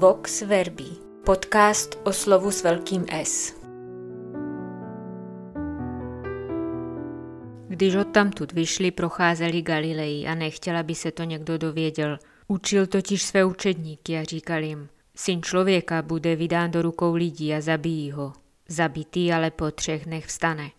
Vox Verbi, podcast o slovu s velkým S. Když odtamtud vyšli, procházeli Galilei a nechtěla by se to někdo dověděl. Učil totiž své učedníky a říkal jim, syn člověka bude vydán do rukou lidí a zabijí ho. Zabitý ale po třech dnech vstane.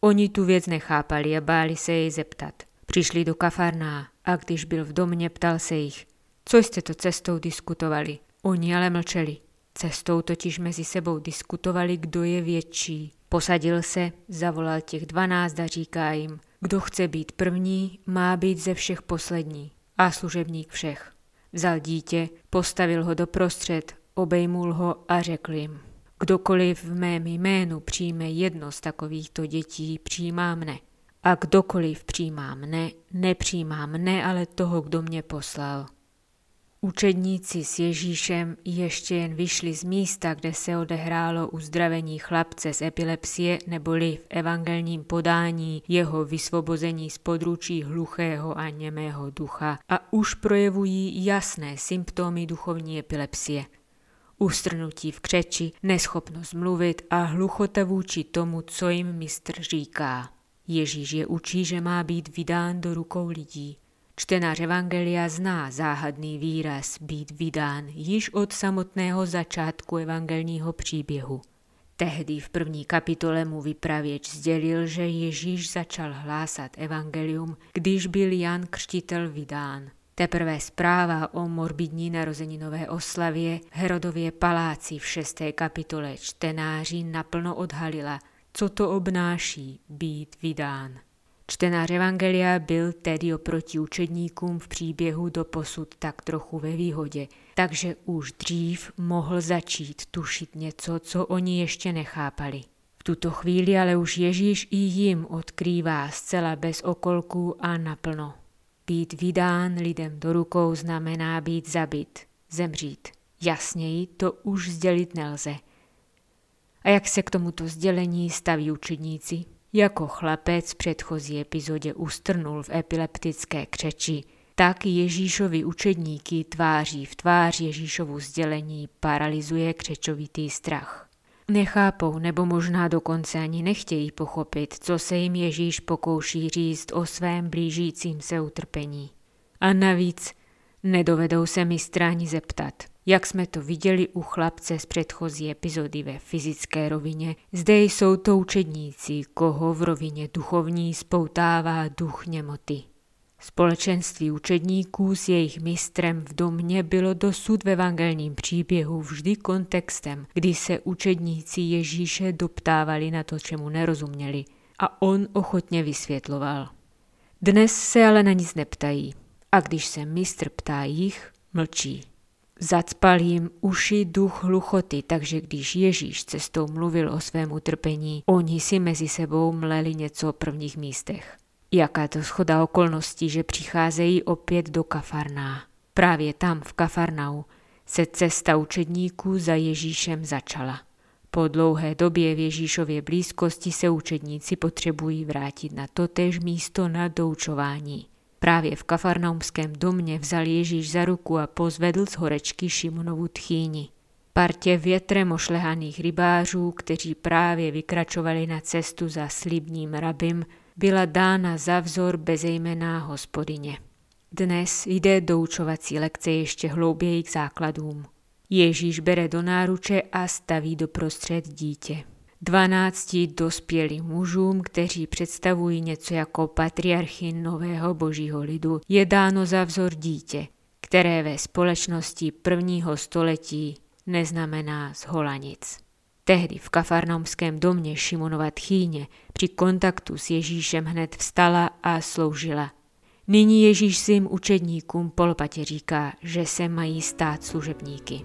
Oni tu věc nechápali a báli se jej zeptat. Přišli do kafarná a když byl v domě, ptal se jich, co jste to cestou diskutovali? Oni ale mlčeli. Cestou totiž mezi sebou diskutovali, kdo je větší. Posadil se, zavolal těch dvanáct a říká jim, kdo chce být první, má být ze všech poslední a služebník všech. Vzal dítě, postavil ho doprostřed, obejmul ho a řekl jim, kdokoliv v mém jménu přijme jedno z takovýchto dětí, přijímá mne. A kdokoliv přijímá mne, nepřijímá mne, ale toho, kdo mě poslal. Učedníci s Ježíšem ještě jen vyšli z místa, kde se odehrálo uzdravení chlapce z epilepsie neboli v evangelním podání jeho vysvobození z područí hluchého a němého ducha a už projevují jasné symptomy duchovní epilepsie. Ustrnutí v křeči, neschopnost mluvit a hluchota vůči tomu, co jim mistr říká. Ježíš je učí, že má být vydán do rukou lidí. Čtenář Evangelia zná záhadný výraz být vydán již od samotného začátku evangelního příběhu. Tehdy v první kapitole mu vypravěč sdělil, že Ježíš začal hlásat evangelium, když byl Jan Křtitel vydán. Teprve zpráva o morbidní narozeninové oslavě Herodově paláci v šesté kapitole čtenáři naplno odhalila, co to obnáší být vydán. Čtenář Evangelia byl tedy oproti učedníkům v příběhu do posud tak trochu ve výhodě, takže už dřív mohl začít tušit něco, co oni ještě nechápali. V tuto chvíli ale už Ježíš i jim odkrývá zcela bez okolků a naplno. Být vydán lidem do rukou znamená být zabit, zemřít. Jasněji to už sdělit nelze. A jak se k tomuto sdělení staví učedníci? Jako chlapec v předchozí epizodě ustrnul v epileptické křeči, tak Ježíšovi učedníky tváří v tvář Ježíšovu sdělení paralizuje křečovitý strach. Nechápou nebo možná dokonce ani nechtějí pochopit, co se jim Ježíš pokouší říct o svém blížícím se utrpení. A navíc nedovedou se mistráni zeptat – jak jsme to viděli u chlapce z předchozí epizody ve fyzické rovině, zde jsou to učedníci, koho v rovině duchovní spoutává duch němoty. Společenství učedníků s jejich mistrem v domě bylo dosud ve evangelním příběhu vždy kontextem, kdy se učedníci Ježíše doptávali na to, čemu nerozuměli, a on ochotně vysvětloval. Dnes se ale na nic neptají, a když se mistr ptá jich, mlčí. Zacpal jim uši duch hluchoty, takže když Ježíš cestou mluvil o svém utrpení, oni si mezi sebou mleli něco o prvních místech. Jaká to schoda okolností, že přicházejí opět do Kafarná. Právě tam, v Kafarnau, se cesta učedníků za Ježíšem začala. Po dlouhé době v Ježíšově blízkosti se učedníci potřebují vrátit na totéž místo na doučování. Právě v kafarnaumském domě vzal Ježíš za ruku a pozvedl z horečky Šimonovu tchýni. Partě větrem ošlehaných rybářů, kteří právě vykračovali na cestu za slibním rabim, byla dána za vzor bezejmená hospodyně. Dnes jde doučovací lekce ještě hlouběji k základům. Ježíš bere do náruče a staví do prostřed dítě dvanácti dospělým mužům, kteří představují něco jako patriarchy nového božího lidu, je dáno za vzor dítě, které ve společnosti prvního století neznamená zhola nic. Tehdy v kafarnomském domě Šimonova tchýně při kontaktu s Ježíšem hned vstala a sloužila. Nyní Ježíš svým učedníkům polopatě říká, že se mají stát služebníky.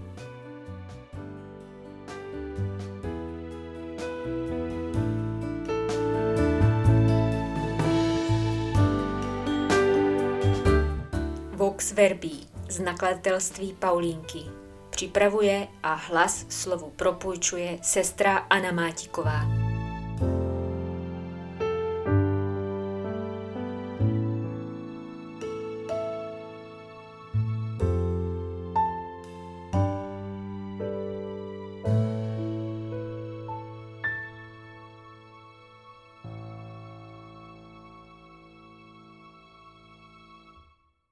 Vox Verbi z nakladatelství Paulínky. Připravuje a hlas slovu propůjčuje sestra Anna Mátiková.